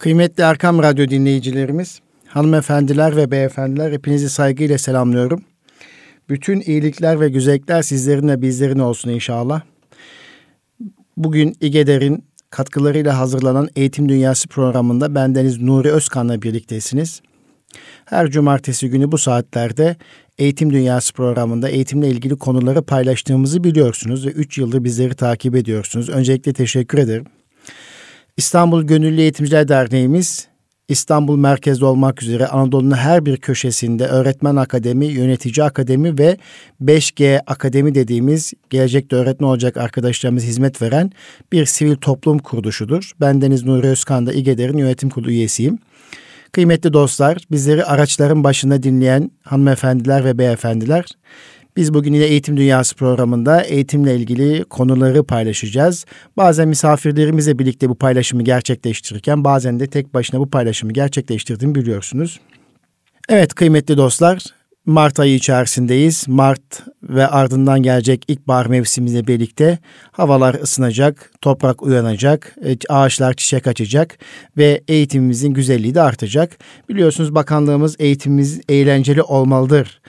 Kıymetli Erkam Radyo dinleyicilerimiz, hanımefendiler ve beyefendiler hepinizi saygıyla selamlıyorum. Bütün iyilikler ve güzellikler sizlerin ve bizlerin olsun inşallah. Bugün İGEDER'in katkılarıyla hazırlanan Eğitim Dünyası programında bendeniz Nuri Özkan'la birliktesiniz. Her cumartesi günü bu saatlerde Eğitim Dünyası programında eğitimle ilgili konuları paylaştığımızı biliyorsunuz ve 3 yıldır bizleri takip ediyorsunuz. Öncelikle teşekkür ederim. İstanbul Gönüllü Eğitimciler Derneğimiz İstanbul merkezli olmak üzere Anadolu'nun her bir köşesinde öğretmen akademi, yönetici akademi ve 5G akademi dediğimiz gelecekte öğretmen olacak arkadaşlarımız hizmet veren bir sivil toplum kuruluşudur. Ben Deniz Nuri Özkan da İGEDER'in yönetim kurulu üyesiyim. Kıymetli dostlar, bizleri araçların başında dinleyen hanımefendiler ve beyefendiler, biz bugün yine Eğitim Dünyası programında eğitimle ilgili konuları paylaşacağız. Bazen misafirlerimizle birlikte bu paylaşımı gerçekleştirirken bazen de tek başına bu paylaşımı gerçekleştirdiğimi biliyorsunuz. Evet kıymetli dostlar, Mart ayı içerisindeyiz. Mart ve ardından gelecek ilkbahar mevsimiyle birlikte havalar ısınacak, toprak uyanacak, e, ağaçlar çiçek açacak ve eğitimimizin güzelliği de artacak. Biliyorsunuz bakanlığımız eğitimimiz eğlenceli olmalıdır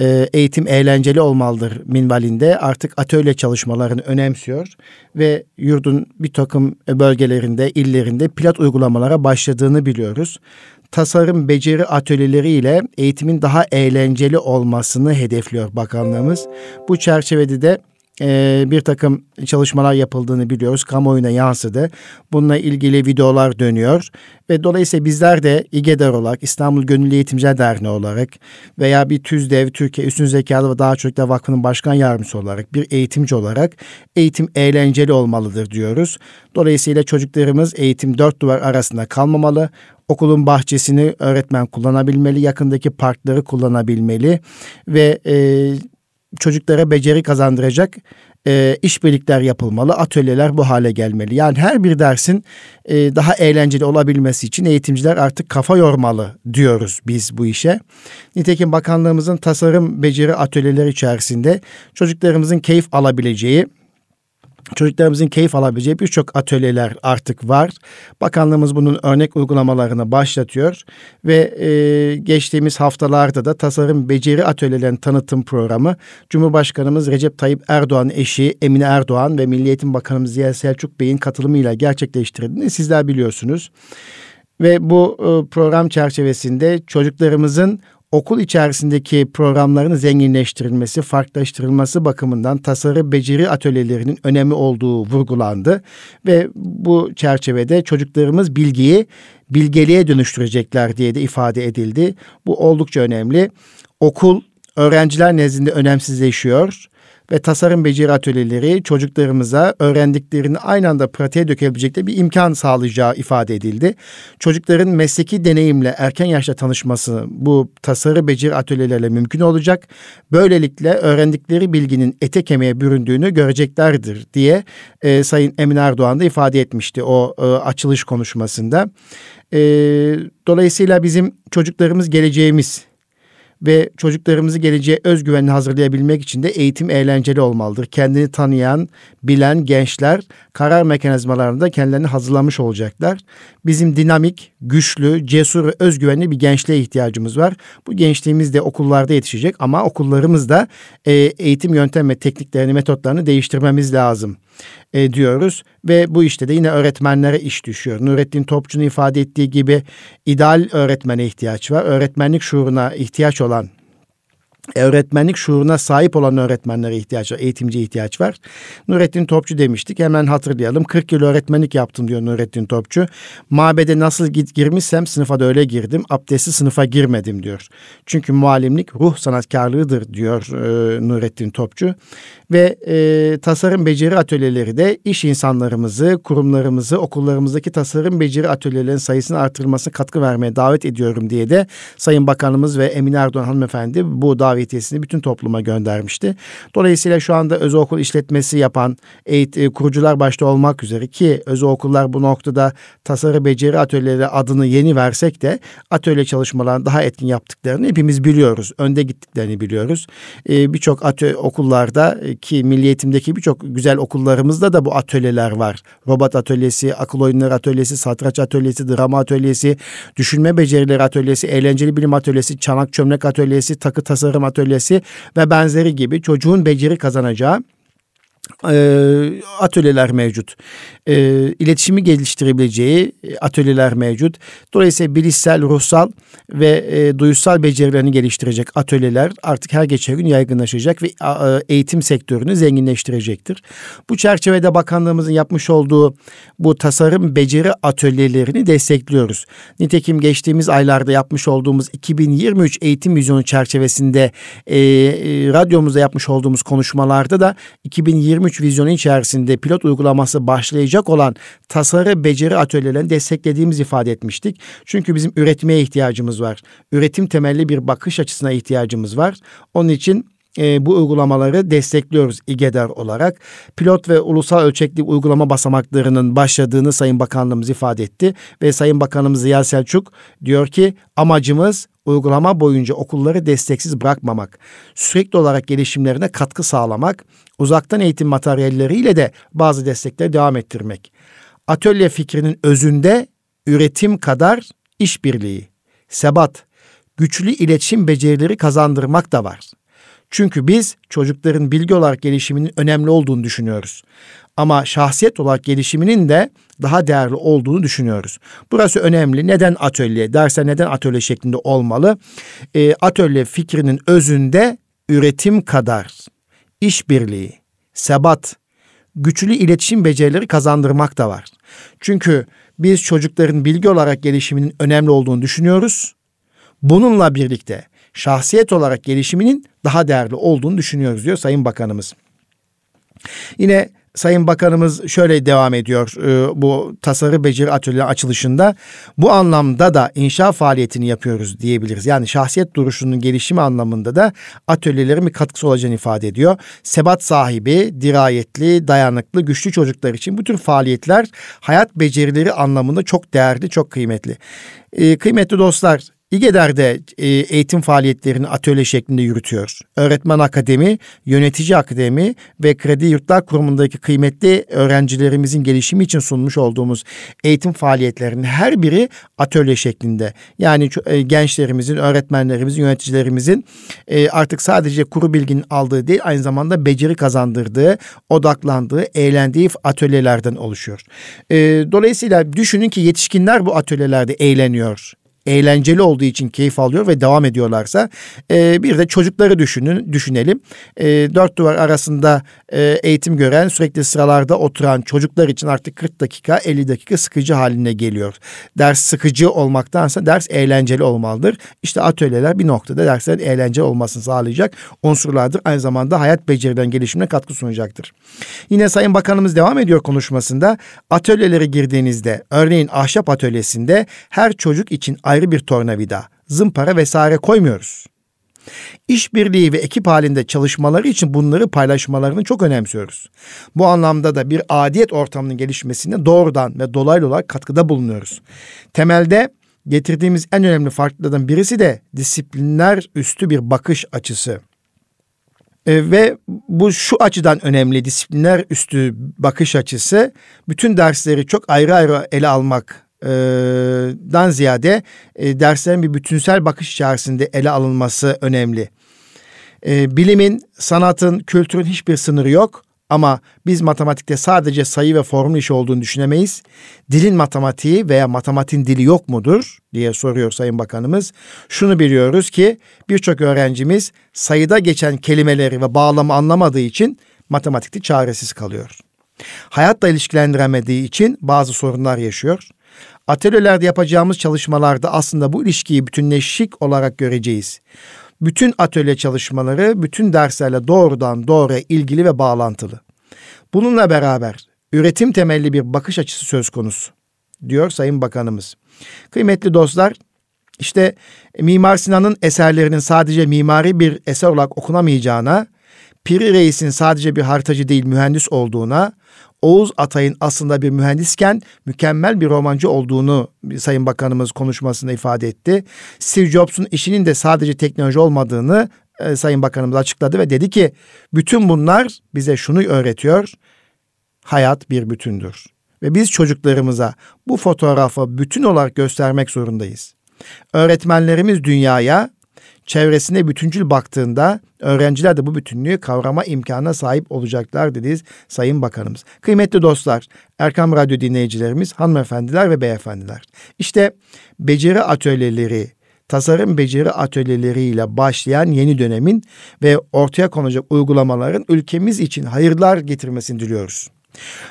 e, eğitim eğlenceli olmalıdır minvalinde artık atölye çalışmalarını önemsiyor ve yurdun bir takım bölgelerinde, illerinde pilot uygulamalara başladığını biliyoruz. Tasarım beceri atölyeleriyle eğitimin daha eğlenceli olmasını hedefliyor bakanlığımız. Bu çerçevede de e, bir takım çalışmalar yapıldığını biliyoruz. Kamuoyuna yansıdı. Bununla ilgili videolar dönüyor. Ve dolayısıyla bizler de İGEDER olarak, İstanbul Gönüllü Eğitimciler Derneği olarak veya bir TÜZDEV, Türkiye Üstün Zekalı ve Daha Çocuklar Vakfı'nın başkan yardımcısı olarak, bir eğitimci olarak eğitim eğlenceli olmalıdır diyoruz. Dolayısıyla çocuklarımız eğitim dört duvar arasında kalmamalı. Okulun bahçesini öğretmen kullanabilmeli, yakındaki parkları kullanabilmeli ve e, çocuklara beceri kazandıracak e, işbirlikler yapılmalı, atölyeler bu hale gelmeli. Yani her bir dersin e, daha eğlenceli olabilmesi için eğitimciler artık kafa yormalı diyoruz biz bu işe. Nitekim bakanlığımızın tasarım beceri atölyeleri içerisinde çocuklarımızın keyif alabileceği Çocuklarımızın keyif alabileceği birçok atölyeler artık var. Bakanlığımız bunun örnek uygulamalarını başlatıyor ve e, geçtiğimiz haftalarda da tasarım beceri atölyelerinin tanıtım programı Cumhurbaşkanımız Recep Tayyip Erdoğan eşi Emine Erdoğan ve Milli Eğitim Bakanımız Ziya Selçuk Bey'in katılımıyla gerçekleştirildiğini sizler biliyorsunuz. Ve bu e, program çerçevesinde çocuklarımızın okul içerisindeki programların zenginleştirilmesi, farklılaştırılması bakımından tasarı beceri atölyelerinin önemli olduğu vurgulandı ve bu çerçevede çocuklarımız bilgiyi bilgeliğe dönüştürecekler diye de ifade edildi. Bu oldukça önemli. Okul öğrenciler nezdinde önemsizleşiyor ve tasarım beceri atölyeleri çocuklarımıza öğrendiklerini aynı anda pratiğe dökebilecekleri bir imkan sağlayacağı ifade edildi. Çocukların mesleki deneyimle erken yaşta tanışması bu tasarı beceri atölyelerle mümkün olacak. Böylelikle öğrendikleri bilginin ete kemiğe büründüğünü göreceklerdir diye e, Sayın Emin Erdoğan da ifade etmişti o e, açılış konuşmasında. E, dolayısıyla bizim çocuklarımız geleceğimiz ve çocuklarımızı geleceğe özgüvenli hazırlayabilmek için de eğitim eğlenceli olmalıdır. Kendini tanıyan, bilen gençler karar mekanizmalarında kendilerini hazırlamış olacaklar. Bizim dinamik, güçlü, cesur ve özgüvenli bir gençliğe ihtiyacımız var. Bu gençliğimiz de okullarda yetişecek ama okullarımız da e, eğitim yöntem ve tekniklerini, metotlarını değiştirmemiz lazım e, diyoruz ve bu işte de yine öğretmenlere iş düşüyor. Nurettin Topçu'nun ifade ettiği gibi ideal öğretmene ihtiyaç var. Öğretmenlik şuuruna ihtiyaç olan öğretmenlik şuuruna sahip olan öğretmenlere ihtiyaç var, eğitimciye ihtiyaç var. Nurettin Topçu demiştik. Hemen hatırlayalım. 40 yıl öğretmenlik yaptım diyor Nurettin Topçu. Mabede nasıl girmişsem sınıfa da öyle girdim. Abdesti sınıfa girmedim diyor. Çünkü muallimlik ruh sanatkarlığıdır diyor e, Nurettin Topçu. Ve e, tasarım beceri atölyeleri de iş insanlarımızı, kurumlarımızı, okullarımızdaki tasarım beceri atölyelerinin sayısını artırılmasına katkı vermeye davet ediyorum diye de Sayın Bakanımız ve Emine Erdoğan hanımefendi bu davet davetiyesini bütün topluma göndermişti. Dolayısıyla şu anda özel okul işletmesi yapan eğit e, kurucular başta olmak üzere ki özel okullar bu noktada tasarı beceri atölyeleri adını yeni versek de atölye çalışmalarını daha etkin yaptıklarını hepimiz biliyoruz. Önde gittiklerini biliyoruz. Ee, birçok atölye okullarda e, ki milli eğitimdeki birçok güzel okullarımızda da bu atölyeler var. Robot atölyesi, akıl oyunları atölyesi, satranç atölyesi, drama atölyesi, düşünme becerileri atölyesi, eğlenceli bilim atölyesi, çanak çömlek atölyesi, takı tasarım atölyesi ve benzeri gibi çocuğun beceri kazanacağı atölyeler mevcut. E, iletişimi geliştirebileceği atölyeler mevcut. Dolayısıyla bilişsel, ruhsal ve e, duysal becerilerini geliştirecek atölyeler artık her geçen gün yaygınlaşacak ve e, eğitim sektörünü zenginleştirecektir. Bu çerçevede bakanlığımızın yapmış olduğu bu tasarım beceri atölyelerini destekliyoruz. Nitekim geçtiğimiz aylarda yapmış olduğumuz 2023 eğitim vizyonu çerçevesinde e, e, radyomuzda yapmış olduğumuz konuşmalarda da 2023 23 vizyonu içerisinde pilot uygulaması başlayacak olan tasarı beceri atölyelerini desteklediğimiz ifade etmiştik. Çünkü bizim üretmeye ihtiyacımız var. Üretim temelli bir bakış açısına ihtiyacımız var. Onun için e, bu uygulamaları destekliyoruz İGEDER olarak. Pilot ve ulusal ölçekli uygulama basamaklarının başladığını Sayın Bakanlığımız ifade etti. Ve Sayın Bakanımız Ziya Selçuk diyor ki amacımız uygulama boyunca okulları desteksiz bırakmamak, sürekli olarak gelişimlerine katkı sağlamak, uzaktan eğitim materyalleriyle de bazı destekleri devam ettirmek. Atölye fikrinin özünde üretim kadar işbirliği, sebat, güçlü iletişim becerileri kazandırmak da var. Çünkü biz çocukların bilgi olarak gelişiminin önemli olduğunu düşünüyoruz. Ama şahsiyet olarak gelişiminin de daha değerli olduğunu düşünüyoruz. Burası önemli. Neden atölye? Derse neden atölye şeklinde olmalı? E, atölye fikrinin özünde üretim kadar işbirliği, sebat, güçlü iletişim becerileri kazandırmak da var. Çünkü biz çocukların bilgi olarak gelişiminin önemli olduğunu düşünüyoruz. Bununla birlikte şahsiyet olarak gelişiminin daha değerli olduğunu düşünüyoruz diyor Sayın Bakanımız. Yine Sayın Bakanımız şöyle devam ediyor e, bu tasarı beceri atölye açılışında. Bu anlamda da inşa faaliyetini yapıyoruz diyebiliriz. Yani şahsiyet duruşunun gelişimi anlamında da atölyelerin bir katkısı olacağını ifade ediyor. Sebat sahibi, dirayetli, dayanıklı, güçlü çocuklar için bu tür faaliyetler hayat becerileri anlamında çok değerli, çok kıymetli. Ee, kıymetli dostlar, İGEDER'de e, eğitim faaliyetlerini atölye şeklinde yürütüyor. Öğretmen Akademi, Yönetici Akademi ve Kredi Yurtlar Kurumu'ndaki kıymetli öğrencilerimizin gelişimi için sunmuş olduğumuz eğitim faaliyetlerinin her biri atölye şeklinde. Yani e, gençlerimizin, öğretmenlerimizin, yöneticilerimizin e, artık sadece kuru bilginin aldığı değil aynı zamanda beceri kazandırdığı, odaklandığı, eğlendiği atölyelerden oluşuyor. Dolayısıyla düşünün ki yetişkinler bu atölyelerde eğleniyor eğlenceli olduğu için keyif alıyor ve devam ediyorlarsa e, bir de çocukları düşünün düşünelim. E, dört duvar arasında e, eğitim gören sürekli sıralarda oturan çocuklar için artık 40 dakika 50 dakika sıkıcı haline geliyor. Ders sıkıcı olmaktansa ders eğlenceli olmalıdır. İşte atölyeler bir noktada derslerin eğlenceli olmasını sağlayacak unsurlardır. Aynı zamanda hayat becerilerinin gelişimine katkı sunacaktır. Yine Sayın Bakanımız devam ediyor konuşmasında. Atölyelere girdiğinizde örneğin ahşap atölyesinde her çocuk için ayrı ayrı bir tornavida, zımpara vesaire koymuyoruz. İşbirliği ve ekip halinde çalışmaları için bunları paylaşmalarını çok önemsiyoruz. Bu anlamda da bir adiyet ortamının gelişmesine doğrudan ve dolaylı olarak katkıda bulunuyoruz. Temelde getirdiğimiz en önemli farklılıklardan birisi de disiplinler üstü bir bakış açısı. E, ve bu şu açıdan önemli disiplinler üstü bakış açısı bütün dersleri çok ayrı ayrı ele almak dan ziyade derslerin bir bütünsel bakış içerisinde ele alınması önemli. Bilimin, sanatın, kültürün hiçbir sınırı yok. Ama biz matematikte sadece sayı ve formül işi olduğunu düşünemeyiz. Dilin matematiği veya matematiğin dili yok mudur diye soruyor Sayın Bakanımız. Şunu biliyoruz ki birçok öğrencimiz sayıda geçen kelimeleri ve bağlamı anlamadığı için matematikte çaresiz kalıyor. Hayatla ilişkilendiremediği için bazı sorunlar yaşıyor. Atölyelerde yapacağımız çalışmalarda aslında bu ilişkiyi bütünleşik olarak göreceğiz. Bütün atölye çalışmaları bütün derslerle doğrudan doğruya ilgili ve bağlantılı. Bununla beraber üretim temelli bir bakış açısı söz konusu diyor Sayın Bakanımız. Kıymetli dostlar, İşte Mimar Sinan'ın eserlerinin sadece mimari bir eser olarak okunamayacağına, Piri Reis'in sadece bir haritacı değil mühendis olduğuna, Oğuz Atay'ın aslında bir mühendisken mükemmel bir romancı olduğunu Sayın Bakanımız konuşmasında ifade etti. Steve Jobs'un işinin de sadece teknoloji olmadığını e, Sayın Bakanımız açıkladı ve dedi ki bütün bunlar bize şunu öğretiyor. Hayat bir bütündür. Ve biz çocuklarımıza bu fotoğrafı bütün olarak göstermek zorundayız. Öğretmenlerimiz dünyaya çevresine bütüncül baktığında öğrenciler de bu bütünlüğü kavrama imkanına sahip olacaklar dedi Sayın Bakanımız. Kıymetli dostlar, Erkam Radyo dinleyicilerimiz, hanımefendiler ve beyefendiler. İşte beceri atölyeleri, tasarım beceri atölyeleriyle başlayan yeni dönemin ve ortaya konacak uygulamaların ülkemiz için hayırlar getirmesini diliyoruz.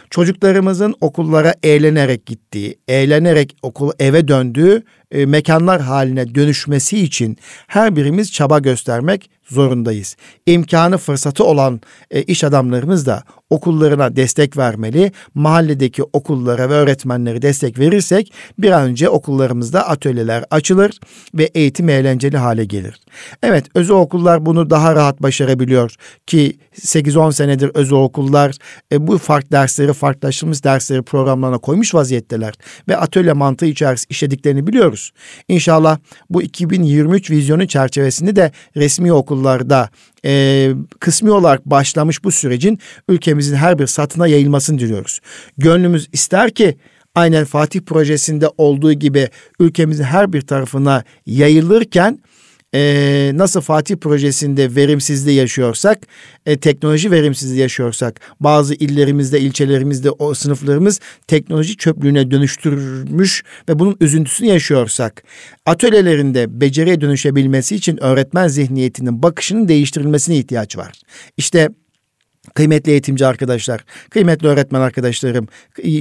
Çocuklarımızın okullara eğlenerek gittiği, eğlenerek okul eve döndüğü e, mekanlar haline dönüşmesi için her birimiz çaba göstermek zorundayız. İmkanı fırsatı olan e, iş adamlarımız da okullarına destek vermeli. Mahalledeki okullara ve öğretmenleri destek verirsek bir an önce okullarımızda atölyeler açılır ve eğitim eğlenceli hale gelir. Evet özel okullar bunu daha rahat başarabiliyor ki 8-10 senedir özel okullar e, bu farklı dersleri farklılaştırılmış dersleri programlarına koymuş vaziyetteler ve atölye mantığı içerisinde işlediklerini biliyoruz. İnşallah bu 2023 vizyonu çerçevesinde de resmi okullarda e, kısmi olarak başlamış bu sürecin ülkemizin her bir satına yayılmasını diliyoruz. Gönlümüz ister ki aynen Fatih projesinde olduğu gibi ülkemizin her bir tarafına yayılırken e, nasıl Fatih projesinde verimsizliği yaşıyorsak, e, teknoloji verimsizliği yaşıyorsak, bazı illerimizde, ilçelerimizde o sınıflarımız teknoloji çöplüğüne dönüştürmüş ve bunun üzüntüsünü yaşıyorsak, atölyelerinde beceriye dönüşebilmesi için öğretmen zihniyetinin bakışının değiştirilmesine ihtiyaç var. İşte Kıymetli eğitimci arkadaşlar, kıymetli öğretmen arkadaşlarım,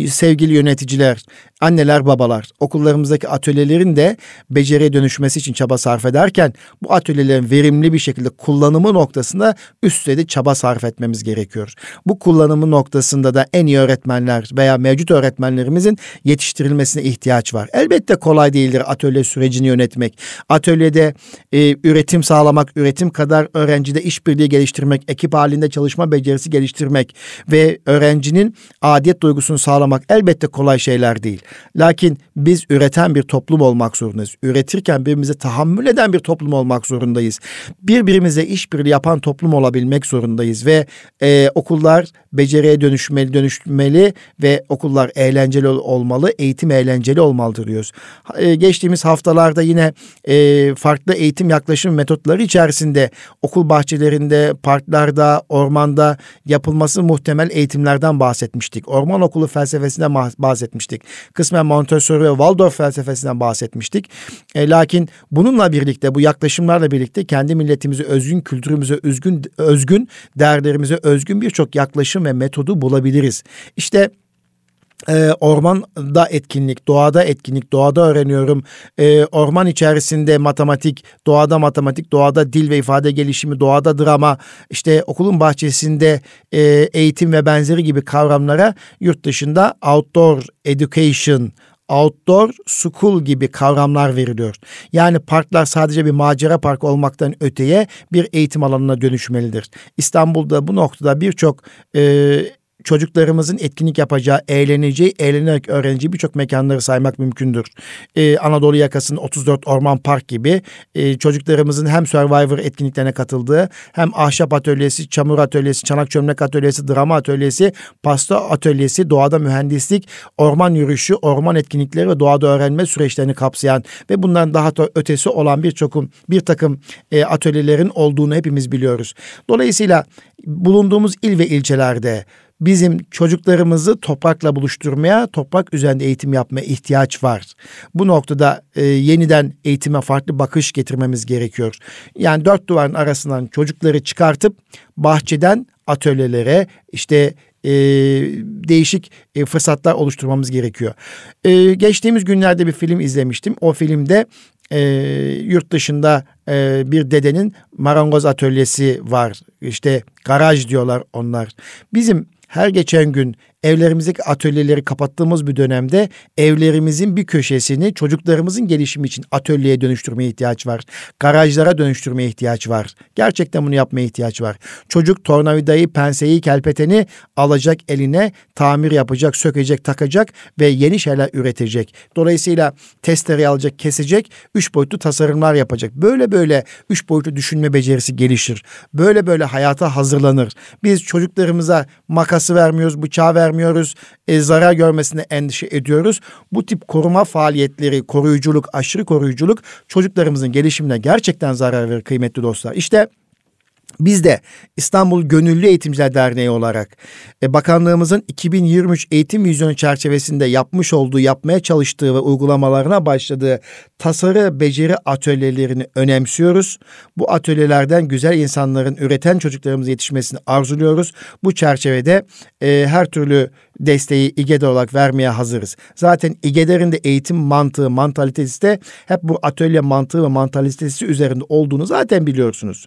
sevgili yöneticiler, anneler, babalar, okullarımızdaki atölyelerin de beceriye dönüşmesi için çaba sarf ederken bu atölyelerin verimli bir şekilde kullanımı noktasında üst düzeyde çaba sarf etmemiz gerekiyor. Bu kullanımı noktasında da en iyi öğretmenler veya mevcut öğretmenlerimizin yetiştirilmesine ihtiyaç var. Elbette kolay değildir atölye sürecini yönetmek. Atölyede e, üretim sağlamak, üretim kadar öğrencide işbirliği geliştirmek, ekip halinde çalışma becerisi becerisi geliştirmek ve öğrencinin adiyet duygusunu sağlamak elbette kolay şeyler değil. Lakin biz üreten bir toplum olmak zorundayız. Üretirken birbirimize tahammül eden bir toplum olmak zorundayız. Birbirimize işbirliği yapan toplum olabilmek zorundayız ve e, okullar beceriye dönüşmeli, dönüşmeli ve okullar eğlenceli olmalı, eğitim eğlenceli olmalıdır diyoruz. E, geçtiğimiz haftalarda yine e, farklı eğitim yaklaşım metotları içerisinde okul bahçelerinde, parklarda, ormanda yapılması muhtemel eğitimlerden bahsetmiştik. Orman okulu felsefesinden bahsetmiştik. Kısmen Montessori ve Waldorf felsefesinden bahsetmiştik. E, lakin bununla birlikte bu yaklaşımlarla birlikte kendi milletimize özgün, kültürümüze özgün, özgün değerlerimize özgün birçok yaklaşım ve metodu bulabiliriz. İşte e, ormanda etkinlik, doğada etkinlik, doğada öğreniyorum. E, orman içerisinde matematik, doğada matematik, doğada dil ve ifade gelişimi, doğada drama, işte okulun bahçesinde e, eğitim ve benzeri gibi kavramlara yurt dışında outdoor education, outdoor school gibi kavramlar veriliyor. Yani parklar sadece bir macera park olmaktan öteye bir eğitim alanına dönüşmelidir. İstanbul'da bu noktada birçok e, çocuklarımızın etkinlik yapacağı, eğleneceği, eğlenerek öğreneceği birçok mekanları saymak mümkündür. Ee, Anadolu yakasının 34 Orman Park gibi e, çocuklarımızın hem Survivor etkinliklerine katıldığı hem ahşap atölyesi, çamur atölyesi, çanak çömlek atölyesi, drama atölyesi, pasta atölyesi, doğada mühendislik, orman yürüyüşü, orman etkinlikleri ve doğada öğrenme süreçlerini kapsayan ve bundan daha da ötesi olan birçok bir takım e, atölyelerin olduğunu hepimiz biliyoruz. Dolayısıyla bulunduğumuz il ve ilçelerde bizim çocuklarımızı toprakla buluşturmaya, toprak üzerinde eğitim yapmaya ihtiyaç var. Bu noktada e, yeniden eğitime farklı bakış getirmemiz gerekiyor. Yani dört duvarın arasından çocukları çıkartıp bahçeden atölyelere işte e, değişik e, fırsatlar oluşturmamız gerekiyor. E, geçtiğimiz günlerde bir film izlemiştim. O filmde e, yurt dışında e, bir dedenin marangoz atölyesi var. İşte garaj diyorlar onlar. Bizim her geçen gün evlerimizdeki atölyeleri kapattığımız bir dönemde evlerimizin bir köşesini çocuklarımızın gelişimi için atölyeye dönüştürmeye ihtiyaç var. Garajlara dönüştürmeye ihtiyaç var. Gerçekten bunu yapmaya ihtiyaç var. Çocuk tornavidayı, penseyi, kelpeteni alacak eline, tamir yapacak, sökecek, takacak ve yeni şeyler üretecek. Dolayısıyla testereyi alacak, kesecek, üç boyutlu tasarımlar yapacak. Böyle böyle üç boyutlu düşünme becerisi gelişir. Böyle böyle hayata hazırlanır. Biz çocuklarımıza makası vermiyoruz, bıçağı vermiyoruz, e, zarar görmesine endişe ediyoruz. Bu tip koruma faaliyetleri, koruyuculuk, aşırı koruyuculuk çocuklarımızın gelişimine gerçekten zarar verir kıymetli dostlar. İşte biz de İstanbul Gönüllü Eğitimciler Derneği olarak e, bakanlığımızın 2023 eğitim vizyonu çerçevesinde yapmış olduğu, yapmaya çalıştığı ve uygulamalarına başladığı tasarı beceri atölyelerini önemsiyoruz. Bu atölyelerden güzel insanların, üreten çocuklarımız yetişmesini arzuluyoruz. Bu çerçevede e, her türlü desteği İGEDER olarak vermeye hazırız. Zaten İGEDER'in de eğitim mantığı, mantalitesi de hep bu atölye mantığı ve mantalitesi üzerinde olduğunu zaten biliyorsunuz.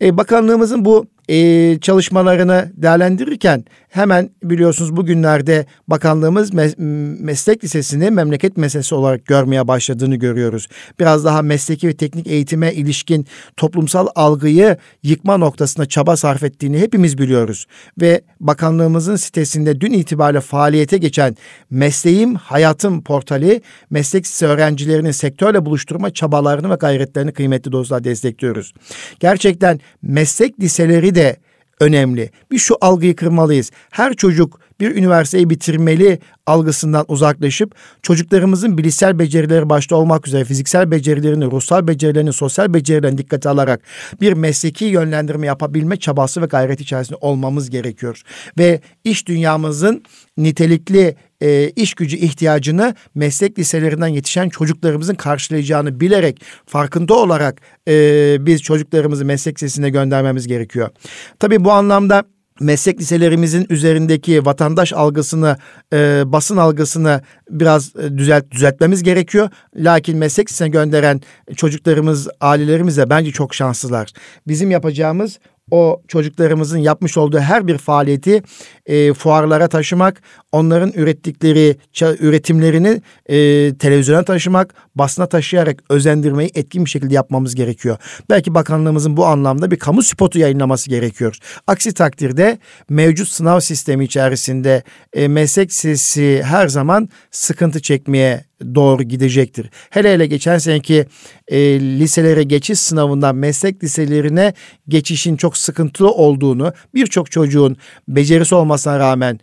E, bakanlığımızın bu e, çalışmalarını değerlendirirken hemen biliyorsunuz bugünlerde bakanlığımız mes- meslek lisesini memleket meselesi olarak görmeye başladığını görüyoruz. Biraz daha mesleki ve teknik eğitime ilişkin toplumsal algıyı yıkma noktasında çaba sarf ettiğini hepimiz biliyoruz. Ve bakanlığımızın sitesinde dün itibariyle faaliyete geçen Mesleğim Hayatım portali meslek lisesi öğrencilerinin sektörle buluşturma çabalarını ve gayretlerini kıymetli dostlar destekliyoruz. Gerçekten meslek liseleri de önemli. Bir şu algıyı kırmalıyız. Her çocuk bir üniversiteyi bitirmeli algısından uzaklaşıp çocuklarımızın bilişsel becerileri başta olmak üzere fiziksel becerilerini, ruhsal becerilerini, sosyal becerilerini dikkate alarak bir mesleki yönlendirme yapabilme çabası ve gayret içerisinde olmamız gerekiyor. Ve iş dünyamızın nitelikli e, iş gücü ihtiyacını meslek liselerinden yetişen çocuklarımızın karşılayacağını bilerek farkında olarak e, biz çocuklarımızı meslek lisesine göndermemiz gerekiyor. Tabii bu anlamda meslek liselerimizin üzerindeki vatandaş algısını, e, basın algısını biraz e, düzelt düzeltmemiz gerekiyor. Lakin meslek lisesine gönderen çocuklarımız, ailelerimiz de bence çok şanslılar. Bizim yapacağımız o çocuklarımızın yapmış olduğu her bir faaliyeti e, fuarlara taşımak, onların ürettikleri üretimlerini e, televizyona taşımak, basına taşıyarak özendirmeyi etkin bir şekilde yapmamız gerekiyor. Belki bakanlığımızın bu anlamda bir kamu spotu yayınlaması gerekiyor. Aksi takdirde mevcut sınav sistemi içerisinde e, meslek sesi her zaman sıkıntı çekmeye doğru gidecektir. Hele hele geçen seneki e, liselere geçiş sınavından meslek liselerine geçişin çok sıkıntılı olduğunu, birçok çocuğun becerisi olmasına rağmen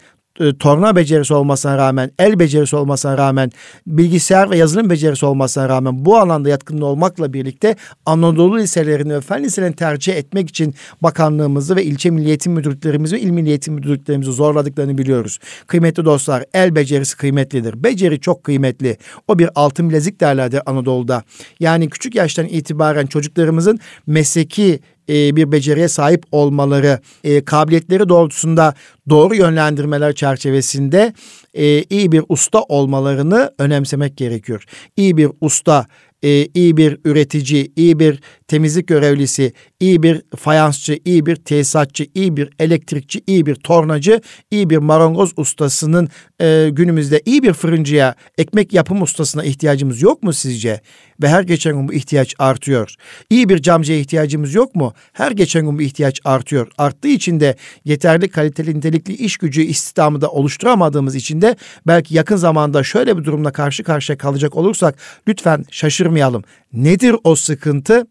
torna becerisi olmasına rağmen, el becerisi olmasına rağmen, bilgisayar ve yazılım becerisi olmasına rağmen bu alanda yatkınlığı olmakla birlikte Anadolu liselerini ve fen liselerini tercih etmek için bakanlığımızı ve ilçe milliyetin müdürlüklerimizi ve il milliyetin müdürlüklerimizi zorladıklarını biliyoruz. Kıymetli dostlar, el becerisi kıymetlidir. Beceri çok kıymetli. O bir altın bilezik derlerdi Anadolu'da. Yani küçük yaştan itibaren çocuklarımızın mesleki e, bir beceriye sahip olmaları, e, kabiliyetleri doğrultusunda doğru yönlendirmeler çerçevesinde e, iyi bir usta olmalarını önemsemek gerekiyor. İyi bir usta, e, iyi bir üretici, iyi bir temizlik görevlisi, iyi bir fayansçı, iyi bir tesisatçı, iyi bir elektrikçi, iyi bir tornacı, iyi bir marangoz ustasının e, günümüzde iyi bir fırıncıya, ekmek yapım ustasına ihtiyacımız yok mu sizce? Ve her geçen gün bu ihtiyaç artıyor. İyi bir camcıya ihtiyacımız yok mu? Her geçen gün bu ihtiyaç artıyor. Arttığı için de yeterli kaliteli nitelikli iş gücü istihdamı da oluşturamadığımız için de belki yakın zamanda şöyle bir durumla karşı karşıya kalacak olursak lütfen şaşırmayalım. Nedir o sıkıntı?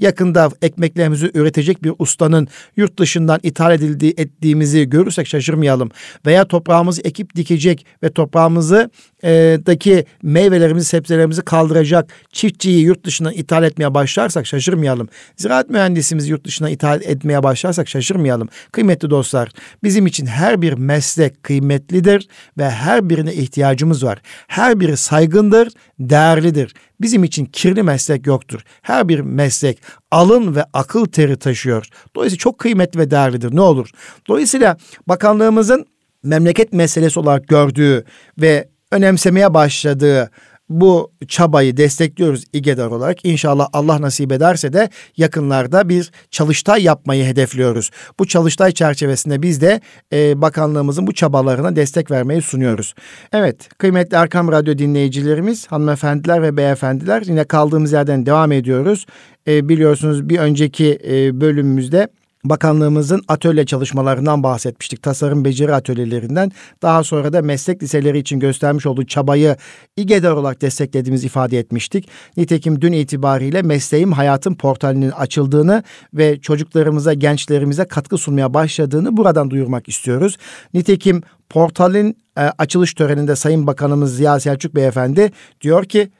yakında ekmeklerimizi üretecek bir ustanın yurt dışından ithal edildiği ettiğimizi görürsek şaşırmayalım. Veya toprağımızı ekip dikecek ve toprağımızı e, daki meyvelerimizi, sebzelerimizi kaldıracak çiftçiyi yurt dışından ithal etmeye başlarsak şaşırmayalım. Ziraat mühendisimizi yurt dışına ithal etmeye başlarsak şaşırmayalım. Kıymetli dostlar, bizim için her bir meslek kıymetlidir ve her birine ihtiyacımız var. Her biri saygındır, değerlidir. Bizim için kirli meslek yoktur. Her bir meslek alın ve akıl teri taşıyor. Dolayısıyla çok kıymetli ve değerlidir. Ne olur? Dolayısıyla bakanlığımızın memleket meselesi olarak gördüğü ve önemsemeye başladığı bu çabayı destekliyoruz İGEDAR olarak. İnşallah Allah nasip ederse de yakınlarda bir çalıştay yapmayı hedefliyoruz. Bu çalıştay çerçevesinde biz de e, bakanlığımızın bu çabalarına destek vermeyi sunuyoruz. Evet kıymetli Erkam Radyo dinleyicilerimiz, hanımefendiler ve beyefendiler yine kaldığımız yerden devam ediyoruz. E, biliyorsunuz bir önceki e, bölümümüzde Bakanlığımızın atölye çalışmalarından bahsetmiştik. Tasarım beceri atölyelerinden. Daha sonra da meslek liseleri için göstermiş olduğu çabayı İGEDAR olarak desteklediğimizi ifade etmiştik. Nitekim dün itibariyle mesleğim hayatın portalinin açıldığını ve çocuklarımıza, gençlerimize katkı sunmaya başladığını buradan duyurmak istiyoruz. Nitekim portalin e, açılış töreninde Sayın Bakanımız Ziya Selçuk Beyefendi diyor ki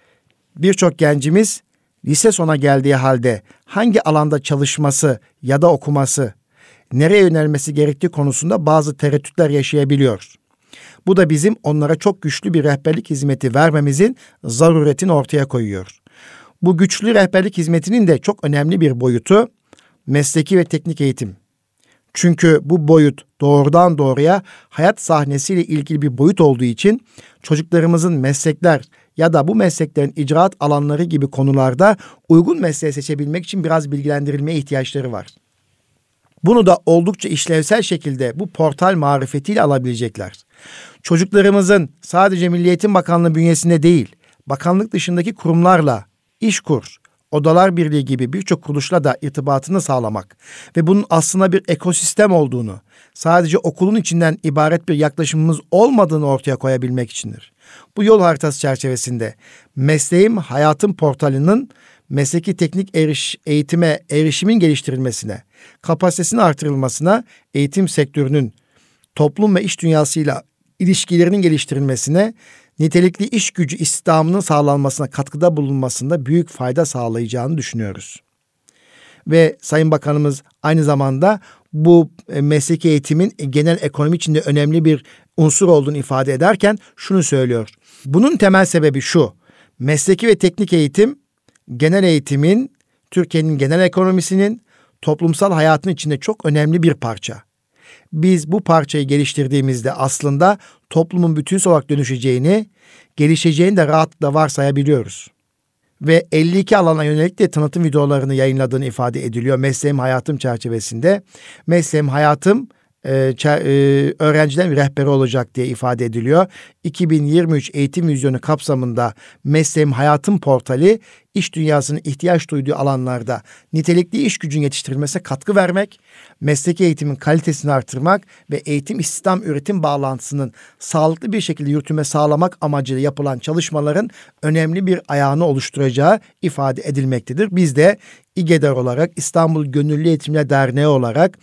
birçok gencimiz lise sona geldiği halde hangi alanda çalışması ya da okuması, nereye yönelmesi gerektiği konusunda bazı tereddütler yaşayabiliyor. Bu da bizim onlara çok güçlü bir rehberlik hizmeti vermemizin zaruretini ortaya koyuyor. Bu güçlü rehberlik hizmetinin de çok önemli bir boyutu mesleki ve teknik eğitim. Çünkü bu boyut doğrudan doğruya hayat sahnesiyle ilgili bir boyut olduğu için çocuklarımızın meslekler ya da bu mesleklerin icraat alanları gibi konularda uygun mesleği seçebilmek için biraz bilgilendirilmeye ihtiyaçları var. Bunu da oldukça işlevsel şekilde bu portal marifetiyle alabilecekler. Çocuklarımızın sadece Milli Eğitim Bakanlığı bünyesinde değil, bakanlık dışındaki kurumlarla iş kur, Odalar Birliği gibi birçok kuruluşla da irtibatını sağlamak ve bunun aslında bir ekosistem olduğunu, sadece okulun içinden ibaret bir yaklaşımımız olmadığını ortaya koyabilmek içindir. Bu yol haritası çerçevesinde mesleğim hayatım portalının mesleki teknik eriş, eğitime erişimin geliştirilmesine, kapasitesinin artırılmasına, eğitim sektörünün toplum ve iş dünyasıyla ilişkilerinin geliştirilmesine, nitelikli iş gücü istihdamının sağlanmasına katkıda bulunmasında büyük fayda sağlayacağını düşünüyoruz. Ve Sayın Bakanımız aynı zamanda bu e, mesleki eğitimin genel ekonomi içinde önemli bir unsur olduğunu ifade ederken şunu söylüyor. Bunun temel sebebi şu. Mesleki ve teknik eğitim genel eğitimin Türkiye'nin genel ekonomisinin toplumsal hayatın içinde çok önemli bir parça. Biz bu parçayı geliştirdiğimizde aslında toplumun bütün olarak dönüşeceğini, gelişeceğini de rahatlıkla varsayabiliyoruz. Ve 52 alana yönelik de tanıtım videolarını yayınladığını ifade ediliyor mesleğim hayatım çerçevesinde. Mesleğim hayatım e, e, öğrencilerin rehberi olacak diye ifade ediliyor. 2023 eğitim vizyonu kapsamında Mesleğim Hayatım portali iş dünyasının ihtiyaç duyduğu alanlarda nitelikli iş gücün yetiştirilmesine katkı vermek, mesleki eğitimin kalitesini artırmak ve eğitim istihdam üretim bağlantısının sağlıklı bir şekilde yürütüme sağlamak amacıyla yapılan çalışmaların önemli bir ayağını oluşturacağı ifade edilmektedir. Biz de İGEDER olarak İstanbul Gönüllü Eğitimler Derneği olarak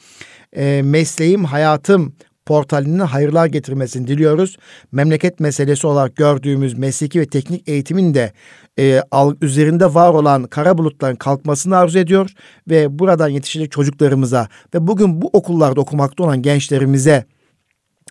e, mesleğim hayatım portalinin hayırlar getirmesini diliyoruz. Memleket meselesi olarak gördüğümüz mesleki ve teknik eğitimin de e, üzerinde var olan kara bulutların kalkmasını arzu ediyor ve buradan yetişecek çocuklarımıza ve bugün bu okullarda okumakta olan gençlerimize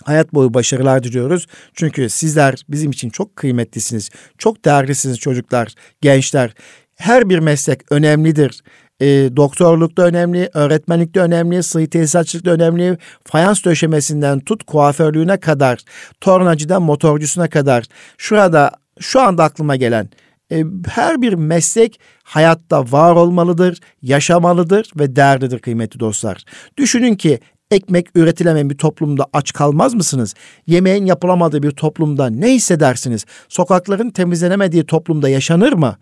hayat boyu başarılar diliyoruz. Çünkü sizler bizim için çok kıymetlisiniz. Çok değerlisiniz çocuklar, gençler. Her bir meslek önemlidir e, doktorlukta önemli, öğretmenlikte önemli, sıhhi tesisatçılıkta önemli, fayans döşemesinden tut kuaförlüğüne kadar, tornacıdan motorcusuna kadar, şurada şu anda aklıma gelen e, her bir meslek hayatta var olmalıdır, yaşamalıdır ve değerlidir kıymetli dostlar. Düşünün ki ekmek üretilemeyen bir toplumda aç kalmaz mısınız? Yemeğin yapılamadığı bir toplumda ne hissedersiniz? Sokakların temizlenemediği toplumda yaşanır mı?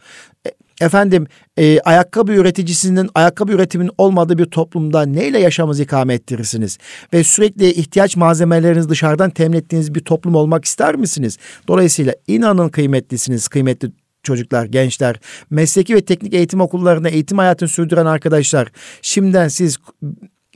E, efendim e, ayakkabı üreticisinin ayakkabı üretimin olmadığı bir toplumda neyle yaşamınızı ikame ettirirsiniz? Ve sürekli ihtiyaç malzemelerinizi dışarıdan temin ettiğiniz bir toplum olmak ister misiniz? Dolayısıyla inanın kıymetlisiniz, kıymetli çocuklar, gençler, mesleki ve teknik eğitim okullarında eğitim hayatını sürdüren arkadaşlar. Şimdiden siz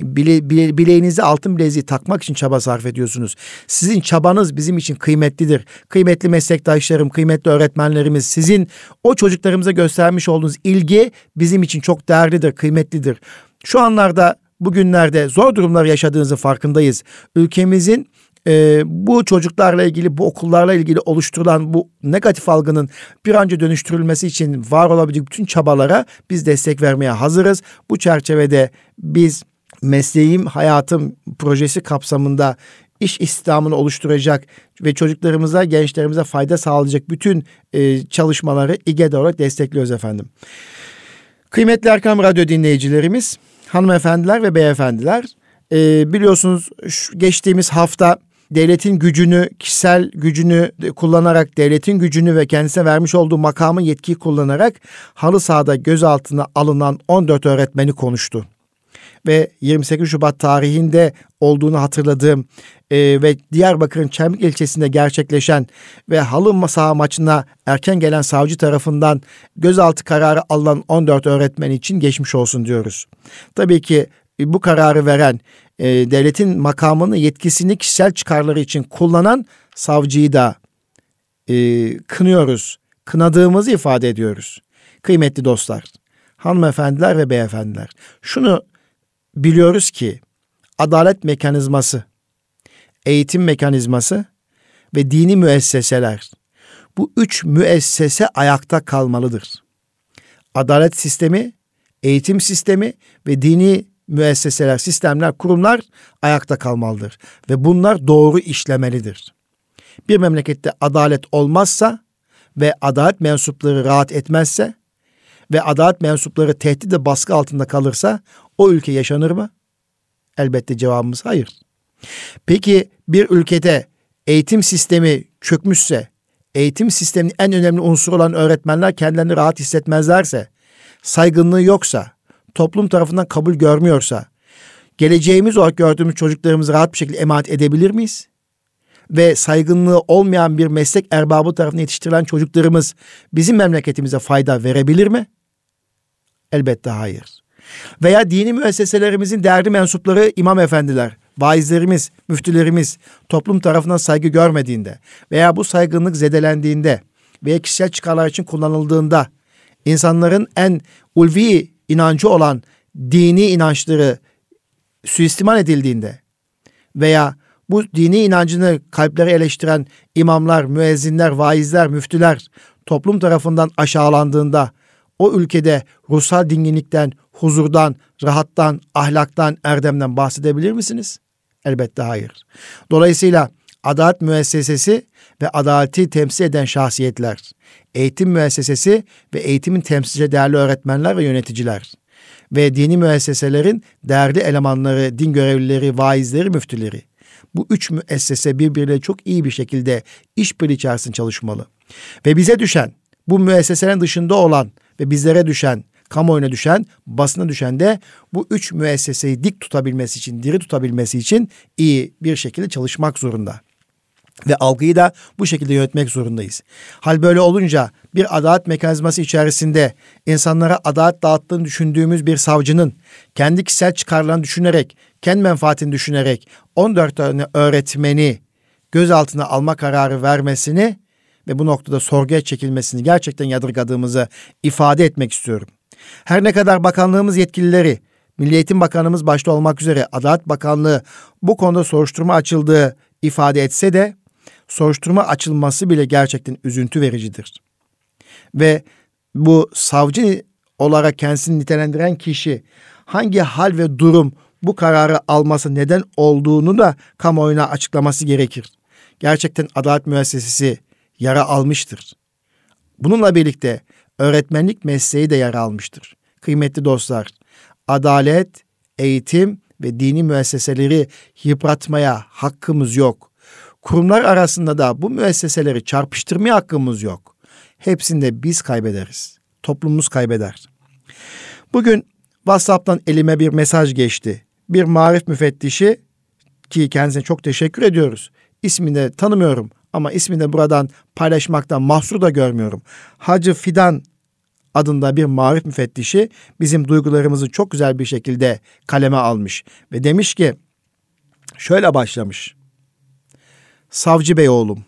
bile, bile, bileğinize altın bileziği takmak için çaba sarf ediyorsunuz. Sizin çabanız bizim için kıymetlidir. Kıymetli meslektaşlarım, kıymetli öğretmenlerimiz, sizin o çocuklarımıza göstermiş olduğunuz ilgi bizim için çok değerlidir, kıymetlidir. Şu anlarda bugünlerde zor durumlar yaşadığınızı farkındayız. Ülkemizin e, bu çocuklarla ilgili, bu okullarla ilgili oluşturulan bu negatif algının bir an önce dönüştürülmesi için var olabilecek bütün çabalara biz destek vermeye hazırız. Bu çerçevede biz mesleğim hayatım projesi kapsamında iş istihdamını oluşturacak ve çocuklarımıza, gençlerimize fayda sağlayacak bütün e, çalışmaları İGED olarak destekliyoruz efendim. Kıymetli Erkam Radyo dinleyicilerimiz, hanımefendiler ve beyefendiler, e, biliyorsunuz geçtiğimiz hafta devletin gücünü, kişisel gücünü kullanarak, devletin gücünü ve kendisine vermiş olduğu makamı yetkiyi kullanarak halı sahada gözaltına alınan 14 öğretmeni konuştu. Ve 28 Şubat tarihinde olduğunu hatırladığım e, ve Diyarbakır'ın Çemik ilçesinde gerçekleşen ve halı saha maçına erken gelen savcı tarafından gözaltı kararı alınan 14 öğretmen için geçmiş olsun diyoruz. Tabii ki bu kararı veren e, devletin makamını yetkisini kişisel çıkarları için kullanan savcıyı da e, kınıyoruz. Kınadığımızı ifade ediyoruz. Kıymetli dostlar, hanımefendiler ve beyefendiler. Şunu biliyoruz ki adalet mekanizması, eğitim mekanizması ve dini müesseseler bu üç müessese ayakta kalmalıdır. Adalet sistemi, eğitim sistemi ve dini müesseseler, sistemler, kurumlar ayakta kalmalıdır ve bunlar doğru işlemelidir. Bir memlekette adalet olmazsa ve adalet mensupları rahat etmezse ve adalet mensupları tehdit ve baskı altında kalırsa o ülke yaşanır mı? Elbette cevabımız hayır. Peki bir ülkede eğitim sistemi çökmüşse, eğitim sisteminin en önemli unsuru olan öğretmenler kendilerini rahat hissetmezlerse, saygınlığı yoksa, toplum tarafından kabul görmüyorsa, geleceğimiz olarak gördüğümüz çocuklarımızı rahat bir şekilde emanet edebilir miyiz? Ve saygınlığı olmayan bir meslek erbabı tarafından yetiştirilen çocuklarımız bizim memleketimize fayda verebilir mi? Elbette hayır. Veya dini müesseselerimizin değerli mensupları imam efendiler, vaizlerimiz, müftülerimiz toplum tarafından saygı görmediğinde veya bu saygınlık zedelendiğinde veya kişisel çıkarlar için kullanıldığında insanların en ulvi inancı olan dini inançları suistimal edildiğinde veya bu dini inancını kalpleri eleştiren imamlar, müezzinler, vaizler, müftüler toplum tarafından aşağılandığında o ülkede ruhsal dinginlikten, huzurdan, rahattan, ahlaktan, erdemden bahsedebilir misiniz? Elbette hayır. Dolayısıyla adalet müessesesi ve adaleti temsil eden şahsiyetler, eğitim müessesesi ve eğitimin temsilci değerli öğretmenler ve yöneticiler ve dini müesseselerin değerli elemanları, din görevlileri, vaizleri, müftüleri. Bu üç müessese birbiriyle çok iyi bir şekilde işbirliği içerisinde çalışmalı. Ve bize düşen, bu müesseselerin dışında olan ve bizlere düşen, kamuoyuna düşen, basına düşen de bu üç müesseseyi dik tutabilmesi için, diri tutabilmesi için iyi bir şekilde çalışmak zorunda. Ve algıyı da bu şekilde yönetmek zorundayız. Hal böyle olunca bir adalet mekanizması içerisinde insanlara adalet dağıttığını düşündüğümüz bir savcının kendi kişisel çıkarlarını düşünerek, kendi menfaatini düşünerek 14 tane öğretmeni gözaltına alma kararı vermesini ve bu noktada sorguya çekilmesini gerçekten yadırgadığımızı ifade etmek istiyorum. Her ne kadar bakanlığımız yetkilileri, Milli Eğitim Bakanımız başta olmak üzere Adalet Bakanlığı bu konuda soruşturma açıldığı ifade etse de soruşturma açılması bile gerçekten üzüntü vericidir. Ve bu savcı olarak kendisini nitelendiren kişi hangi hal ve durum bu kararı alması neden olduğunu da kamuoyuna açıklaması gerekir. Gerçekten adalet müessesesi yara almıştır. Bununla birlikte öğretmenlik mesleği de yara almıştır. Kıymetli dostlar, adalet, eğitim ve dini müesseseleri yıpratmaya hakkımız yok. Kurumlar arasında da bu müesseseleri çarpıştırmaya hakkımız yok. Hepsinde biz kaybederiz. Toplumumuz kaybeder. Bugün WhatsApp'tan elime bir mesaj geçti. Bir marif müfettişi ki kendisine çok teşekkür ediyoruz. İsmini de tanımıyorum ama ismini de buradan paylaşmaktan mahsur da görmüyorum. Hacı Fidan adında bir marif müfettişi bizim duygularımızı çok güzel bir şekilde kaleme almış ve demiş ki şöyle başlamış. Savcı bey oğlum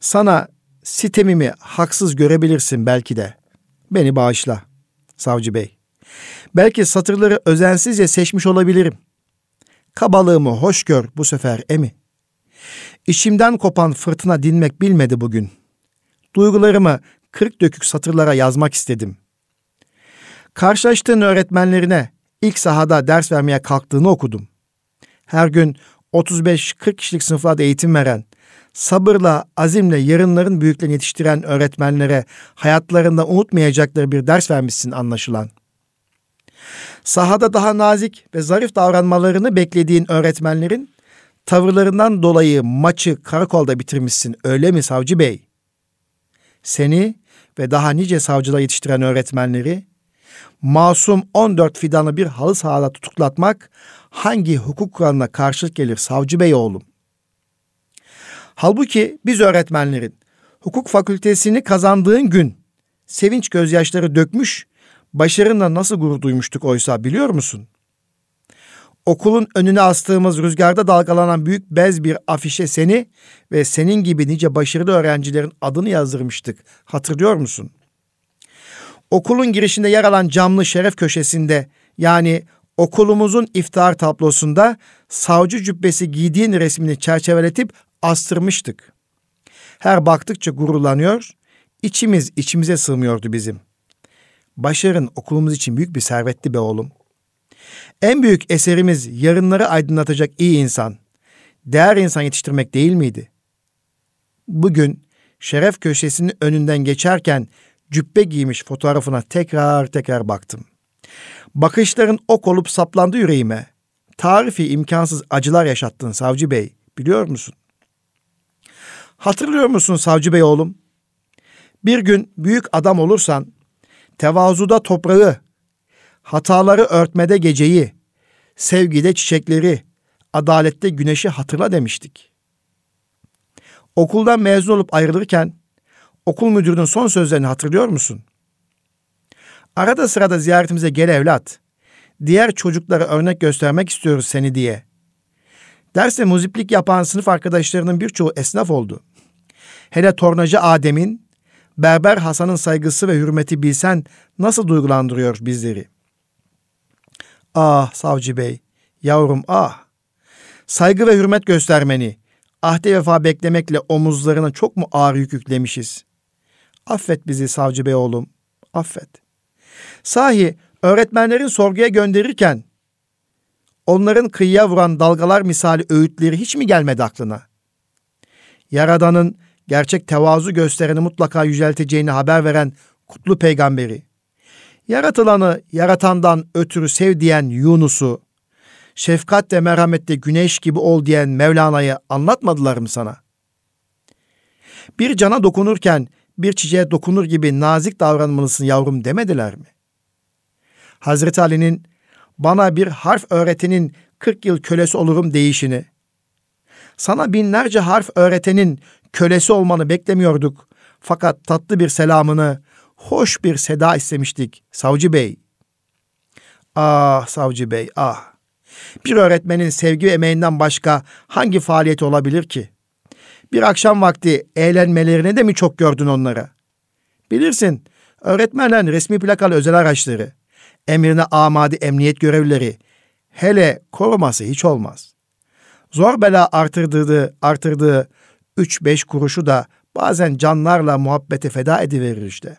sana sitemimi haksız görebilirsin belki de. Beni bağışla savcı bey. Belki satırları özensizce seçmiş olabilirim. Kabalığımı hoş gör bu sefer emi. İçimden kopan fırtına dinmek bilmedi bugün. Duygularımı kırk dökük satırlara yazmak istedim. Karşılaştığın öğretmenlerine ilk sahada ders vermeye kalktığını okudum. Her gün 35-40 kişilik sınıflarda eğitim veren, sabırla, azimle yarınların büyüklerini yetiştiren öğretmenlere hayatlarında unutmayacakları bir ders vermişsin anlaşılan. Sahada daha nazik ve zarif davranmalarını beklediğin öğretmenlerin tavırlarından dolayı maçı karakolda bitirmişsin öyle mi savcı bey? Seni ve daha nice savcılar yetiştiren öğretmenleri masum 14 fidanı bir halı sahada tutuklatmak hangi hukuk kuralına karşılık gelir savcı bey oğlum? Halbuki biz öğretmenlerin hukuk fakültesini kazandığın gün sevinç gözyaşları dökmüş, başarınla nasıl gurur duymuştuk oysa biliyor musun? Okulun önüne astığımız rüzgarda dalgalanan büyük bez bir afişe seni ve senin gibi nice başarılı öğrencilerin adını yazdırmıştık. Hatırlıyor musun? Okulun girişinde yer alan camlı şeref köşesinde yani okulumuzun iftar tablosunda savcı cübbesi giydiğin resmini çerçeveletip astırmıştık. Her baktıkça gururlanıyor, içimiz içimize sığmıyordu bizim. Başarın okulumuz için büyük bir servetti be oğlum. En büyük eserimiz yarınları aydınlatacak iyi insan, değer insan yetiştirmek değil miydi? Bugün şeref köşesinin önünden geçerken cübbe giymiş fotoğrafına tekrar tekrar baktım. Bakışların ok olup saplandı yüreğime. Tarifi imkansız acılar yaşattın savcı bey, biliyor musun? Hatırlıyor musun savcı bey oğlum? Bir gün büyük adam olursan, tevazuda toprağı, hataları örtmede geceyi, sevgide çiçekleri, adalette güneşi hatırla demiştik. Okuldan mezun olup ayrılırken okul müdürünün son sözlerini hatırlıyor musun? Arada sırada ziyaretimize gel evlat. Diğer çocuklara örnek göstermek istiyoruz seni diye. Derste muziplik yapan sınıf arkadaşlarının birçoğu esnaf oldu. Hele tornacı Adem'in, berber Hasan'ın saygısı ve hürmeti bilsen nasıl duygulandırıyor bizleri. Ah savcı bey, yavrum ah. Saygı ve hürmet göstermeni, ahde vefa beklemekle omuzlarına çok mu ağır yük yüklemişiz? Affet bizi savcı bey oğlum, affet. Sahi öğretmenlerin sorguya gönderirken onların kıyıya vuran dalgalar misali öğütleri hiç mi gelmedi aklına? Yaradan'ın gerçek tevazu göstereni mutlaka yücelteceğini haber veren kutlu peygamberi, yaratılanı yaratandan ötürü sev diyen Yunus'u, şefkat ve merhamette güneş gibi ol diyen Mevlana'yı anlatmadılar mı sana? Bir cana dokunurken bir çiçeğe dokunur gibi nazik davranmalısın yavrum demediler mi? Hazreti Ali'nin bana bir harf öğretenin 40 yıl kölesi olurum değişini, sana binlerce harf öğretenin kölesi olmanı beklemiyorduk. Fakat tatlı bir selamını, hoş bir seda istemiştik savcı bey. Ah savcı bey ah. Bir öğretmenin sevgi ve emeğinden başka hangi faaliyeti olabilir ki? Bir akşam vakti eğlenmelerini de mi çok gördün onlara? Bilirsin, öğretmenlerin resmi plakalı özel araçları, emrine amadi emniyet görevlileri, hele koruması hiç olmaz. Zor bela artırdığı, artırdığı üç beş kuruşu da bazen canlarla muhabbete feda ediverir işte.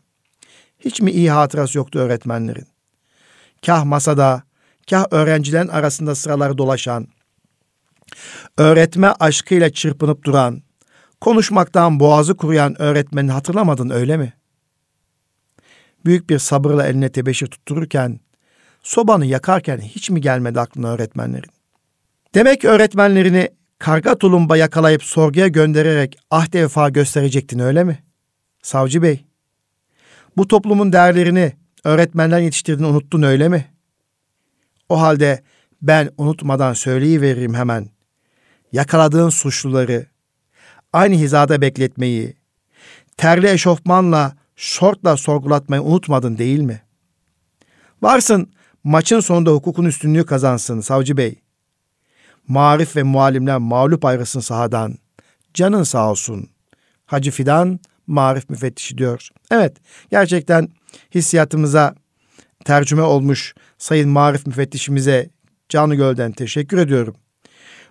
Hiç mi iyi hatırası yoktu öğretmenlerin? Kah masada, kah öğrencilerin arasında sıraları dolaşan, öğretme aşkıyla çırpınıp duran, konuşmaktan boğazı kuruyan öğretmeni hatırlamadın öyle mi? Büyük bir sabırla eline tebeşir tuttururken, sobanı yakarken hiç mi gelmedi aklına öğretmenlerin? Demek öğretmenlerini karga tulumba yakalayıp sorguya göndererek ahde vefa gösterecektin öyle mi? Savcı bey, bu toplumun değerlerini öğretmenler yetiştirdiğini unuttun öyle mi? O halde ben unutmadan söyleyiveririm hemen. Yakaladığın suçluları aynı hizada bekletmeyi, terli eşofmanla, şortla sorgulatmayı unutmadın değil mi? Varsın maçın sonunda hukukun üstünlüğü kazansın savcı bey marif ve muallimler mağlup ayrılsın sahadan. Canın sağ olsun. Hacı Fidan marif müfettişi diyor. Evet gerçekten hissiyatımıza tercüme olmuş sayın marif müfettişimize canı gölden teşekkür ediyorum.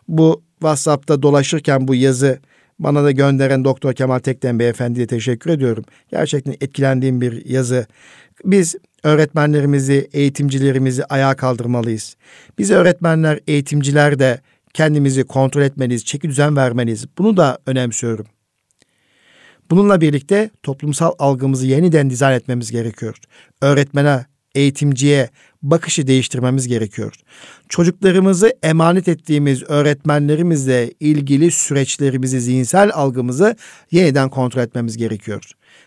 Bu WhatsApp'ta dolaşırken bu yazı bana da gönderen Doktor Kemal Tekten Beyefendi'ye teşekkür ediyorum. Gerçekten etkilendiğim bir yazı. Biz öğretmenlerimizi, eğitimcilerimizi ayağa kaldırmalıyız. Biz öğretmenler, eğitimciler de kendimizi kontrol etmeliyiz, çeki düzen vermeliyiz. Bunu da önemsiyorum. Bununla birlikte toplumsal algımızı yeniden dizayn etmemiz gerekiyor. Öğretmene, eğitimciye bakışı değiştirmemiz gerekiyor. Çocuklarımızı emanet ettiğimiz öğretmenlerimizle ilgili süreçlerimizi, zihinsel algımızı yeniden kontrol etmemiz gerekiyor.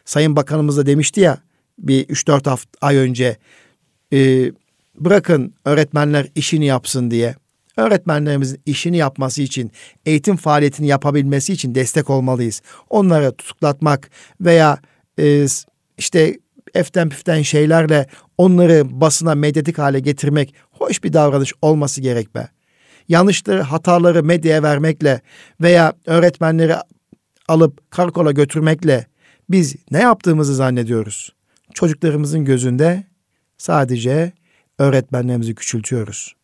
Sayın Bakanımız da demişti ya bir 3-4 hafta ay önce e, bırakın öğretmenler işini yapsın diye. Öğretmenlerimizin işini yapması için, eğitim faaliyetini yapabilmesi için destek olmalıyız. Onları tutuklatmak veya e, işte eften püften şeylerle onları basına medyatik hale getirmek hoş bir davranış olması gerek be. Yanlışları, hataları medyaya vermekle veya öğretmenleri alıp karakola götürmekle biz ne yaptığımızı zannediyoruz. Çocuklarımızın gözünde sadece öğretmenlerimizi küçültüyoruz.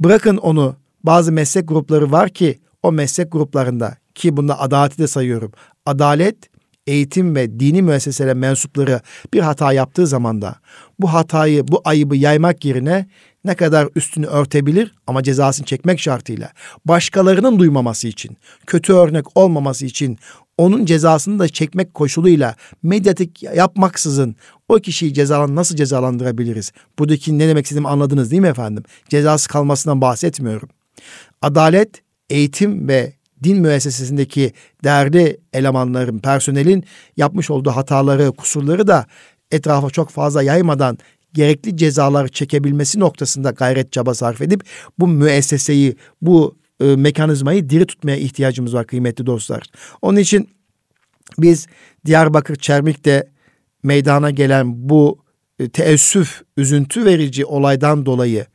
Bırakın onu bazı meslek grupları var ki o meslek gruplarında ki bunda adaleti de sayıyorum. Adalet eğitim ve dini müesseselere mensupları bir hata yaptığı zaman da bu hatayı, bu ayıbı yaymak yerine ne kadar üstünü örtebilir ama cezasını çekmek şartıyla başkalarının duymaması için, kötü örnek olmaması için onun cezasını da çekmek koşuluyla medyatik yapmaksızın o kişiyi cezalan nasıl cezalandırabiliriz? Buradaki ne demek istediğimi anladınız değil mi efendim? Cezası kalmasından bahsetmiyorum. Adalet, eğitim ve din müessesesindeki değerli elemanların, personelin yapmış olduğu hataları, kusurları da etrafa çok fazla yaymadan gerekli cezalar çekebilmesi noktasında gayret çaba sarf edip bu müesseseyi, bu e, mekanizmayı diri tutmaya ihtiyacımız var kıymetli dostlar. Onun için biz Diyarbakır Çermik'te meydana gelen bu e, teessüf, üzüntü verici olaydan dolayı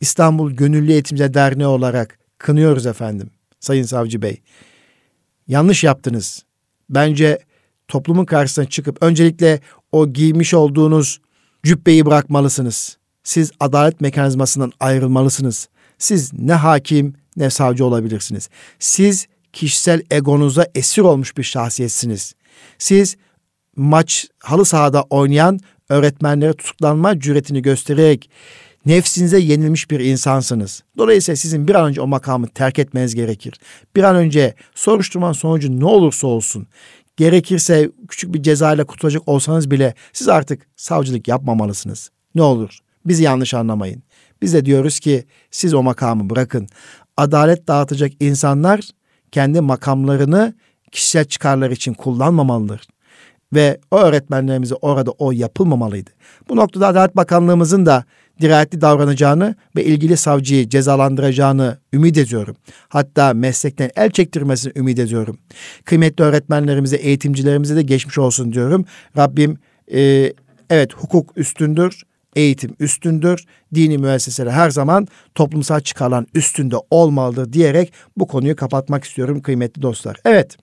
İstanbul Gönüllü Eğitimci Derneği olarak kınıyoruz efendim. Sayın Savcı Bey. Yanlış yaptınız. Bence toplumun karşısına çıkıp öncelikle o giymiş olduğunuz cübbeyi bırakmalısınız. Siz adalet mekanizmasından ayrılmalısınız. Siz ne hakim ne savcı olabilirsiniz. Siz kişisel egonuza esir olmuş bir şahsiyetsiniz. Siz maç halı sahada oynayan öğretmenlere tutuklanma cüretini göstererek nefsinize yenilmiş bir insansınız. Dolayısıyla sizin bir an önce o makamı terk etmeniz gerekir. Bir an önce soruşturmanın sonucu ne olursa olsun gerekirse küçük bir ceza ile kurtulacak olsanız bile siz artık savcılık yapmamalısınız. Ne olur bizi yanlış anlamayın. Biz de diyoruz ki siz o makamı bırakın. Adalet dağıtacak insanlar kendi makamlarını kişisel çıkarlar için kullanmamalıdır. Ve o öğretmenlerimize orada o yapılmamalıydı. Bu noktada Adalet Bakanlığımızın da dirayetli davranacağını ve ilgili savcıyı cezalandıracağını ümit ediyorum. Hatta meslekten el çektirmesini ümit ediyorum. Kıymetli öğretmenlerimize, eğitimcilerimize de geçmiş olsun diyorum. Rabbim e, evet hukuk üstündür, eğitim üstündür, dini müesseseler her zaman toplumsal çıkarılan üstünde olmalıdır diyerek bu konuyu kapatmak istiyorum kıymetli dostlar. Evet.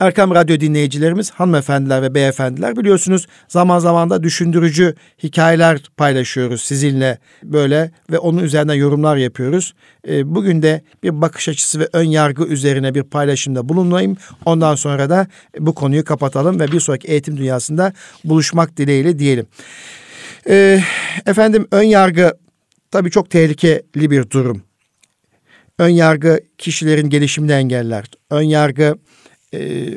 Erkam Radyo dinleyicilerimiz, hanımefendiler ve beyefendiler biliyorsunuz zaman zaman da düşündürücü hikayeler paylaşıyoruz sizinle böyle ve onun üzerine yorumlar yapıyoruz. Ee, bugün de bir bakış açısı ve ön yargı üzerine bir paylaşımda bulunayım. Ondan sonra da bu konuyu kapatalım ve bir sonraki eğitim dünyasında buluşmak dileğiyle diyelim. Ee, efendim ön yargı tabii çok tehlikeli bir durum. Ön yargı kişilerin gelişimini engeller. Ön yargı e,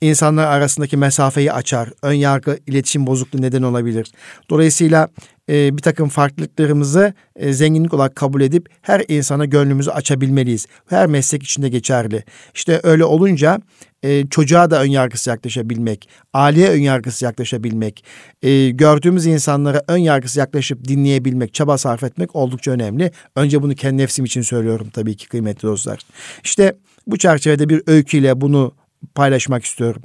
insanlar arasındaki mesafeyi açar. Ön yargı iletişim bozukluğu neden olabilir. Dolayısıyla e, bir takım farklılıklarımızı e, zenginlik olarak kabul edip her insana gönlümüzü açabilmeliyiz. Her meslek içinde geçerli. İşte öyle olunca e, çocuğa da ön yargısı yaklaşabilmek, aileye ön yargısı yaklaşabilmek, e, gördüğümüz insanlara ön yargısı yaklaşıp dinleyebilmek, çaba sarf etmek oldukça önemli. Önce bunu kendi nefsim için söylüyorum tabii ki kıymetli dostlar. İşte bu çerçevede bir öyküyle bunu paylaşmak istiyorum.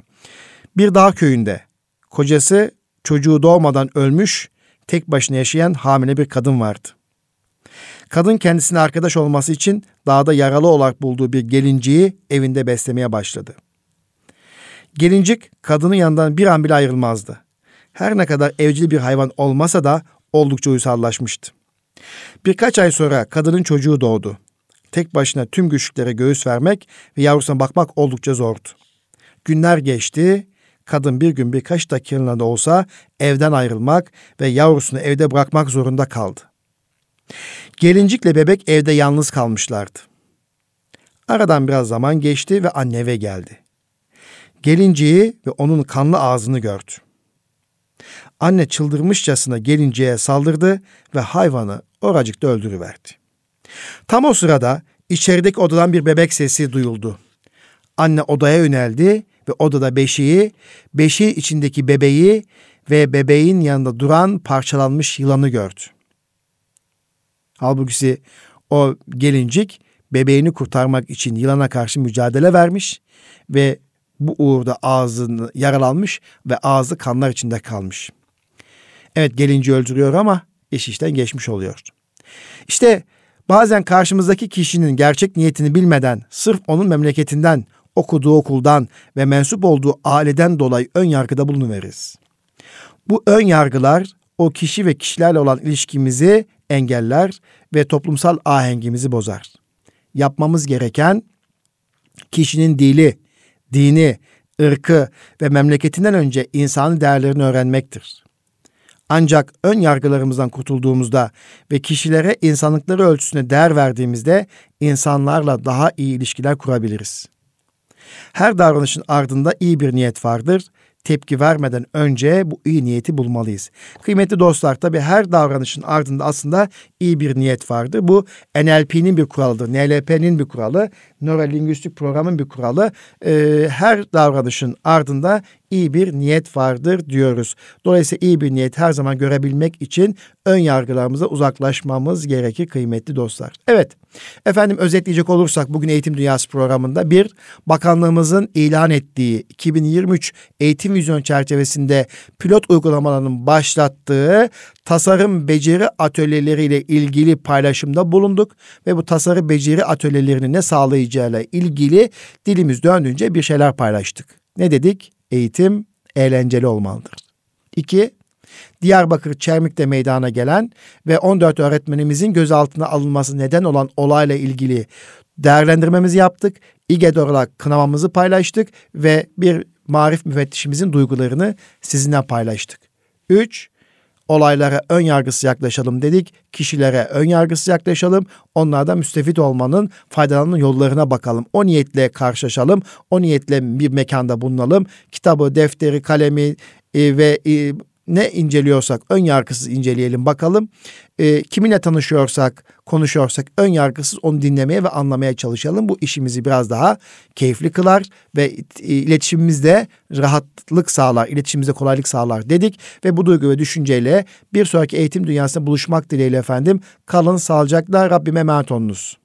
Bir dağ köyünde kocası çocuğu doğmadan ölmüş, tek başına yaşayan hamile bir kadın vardı. Kadın kendisine arkadaş olması için dağda yaralı olarak bulduğu bir gelinciyi evinde beslemeye başladı. Gelincik kadının yanından bir an bile ayrılmazdı. Her ne kadar evcil bir hayvan olmasa da oldukça uysallaşmıştı. Birkaç ay sonra kadının çocuğu doğdu. Tek başına tüm güçlüklere göğüs vermek ve yavrusuna bakmak oldukça zordu. Günler geçti. Kadın bir gün birkaç dakikalığına da olsa evden ayrılmak ve yavrusunu evde bırakmak zorunda kaldı. Gelincikle bebek evde yalnız kalmışlardı. Aradan biraz zaman geçti ve anne eve geldi. Gelinciyi ve onun kanlı ağzını gördü. Anne çıldırmışçasına gelinciye saldırdı ve hayvanı oracıkta öldürüverdi. Tam o sırada içerideki odadan bir bebek sesi duyuldu. Anne odaya yöneldi ve odada beşiği, beşiği içindeki bebeği ve bebeğin yanında duran parçalanmış yılanı gördü. Halbuki o gelincik bebeğini kurtarmak için yılana karşı mücadele vermiş ve bu uğurda ağzını yaralanmış ve ağzı kanlar içinde kalmış. Evet gelinci öldürüyor ama iş işten geçmiş oluyor. İşte bazen karşımızdaki kişinin gerçek niyetini bilmeden sırf onun memleketinden, okuduğu okuldan ve mensup olduğu aileden dolayı ön yargıda bulunuveririz. Bu ön yargılar o kişi ve kişilerle olan ilişkimizi engeller ve toplumsal ahengimizi bozar. Yapmamız gereken kişinin dili, dini, ırkı ve memleketinden önce insani değerlerini öğrenmektir. Ancak ön yargılarımızdan kurtulduğumuzda ve kişilere insanlıkları ölçüsüne değer verdiğimizde insanlarla daha iyi ilişkiler kurabiliriz. Her davranışın ardında iyi bir niyet vardır tepki vermeden önce bu iyi niyeti bulmalıyız. Kıymetli dostlar tabi her davranışın ardında aslında iyi bir niyet vardır. Bu NLP'nin bir kuralıdır. NLP'nin bir kuralı, nörolingüistik programın bir kuralı. Ee, her davranışın ardında iyi bir niyet vardır diyoruz. Dolayısıyla iyi bir niyet her zaman görebilmek için ön yargılarımıza uzaklaşmamız gerekir kıymetli dostlar. Evet efendim özetleyecek olursak bugün Eğitim Dünyası programında bir bakanlığımızın ilan ettiği 2023 eğitim vizyon çerçevesinde pilot uygulamalarının başlattığı tasarım beceri atölyeleriyle ilgili paylaşımda bulunduk ve bu tasarım beceri atölyelerinin ne sağlayacağıyla ilgili dilimiz döndüğünce bir şeyler paylaştık. Ne dedik? Eğitim eğlenceli olmalıdır. İki, Diyarbakır Çermik'te meydana gelen ve 14 öğretmenimizin gözaltına alınması neden olan olayla ilgili değerlendirmemizi yaptık. İGED olarak kınamamızı paylaştık ve bir marif müfettişimizin duygularını sizinle paylaştık. Üç, olaylara ön yargısı yaklaşalım dedik. Kişilere ön yargısı yaklaşalım. Onlardan müstefit olmanın faydalanma yollarına bakalım. O niyetle karşılaşalım. O niyetle bir mekanda bulunalım. Kitabı, defteri, kalemi e, ve e, ne inceliyorsak ön yargısız inceleyelim bakalım. E, kiminle tanışıyorsak, konuşuyorsak ön yargısız onu dinlemeye ve anlamaya çalışalım. Bu işimizi biraz daha keyifli kılar ve iletişimimizde rahatlık sağlar, iletişimimize kolaylık sağlar dedik. Ve bu duygu ve düşünceyle bir sonraki eğitim dünyasında buluşmak dileğiyle efendim. Kalın sağlıcakla Rabbime emanet olunuz.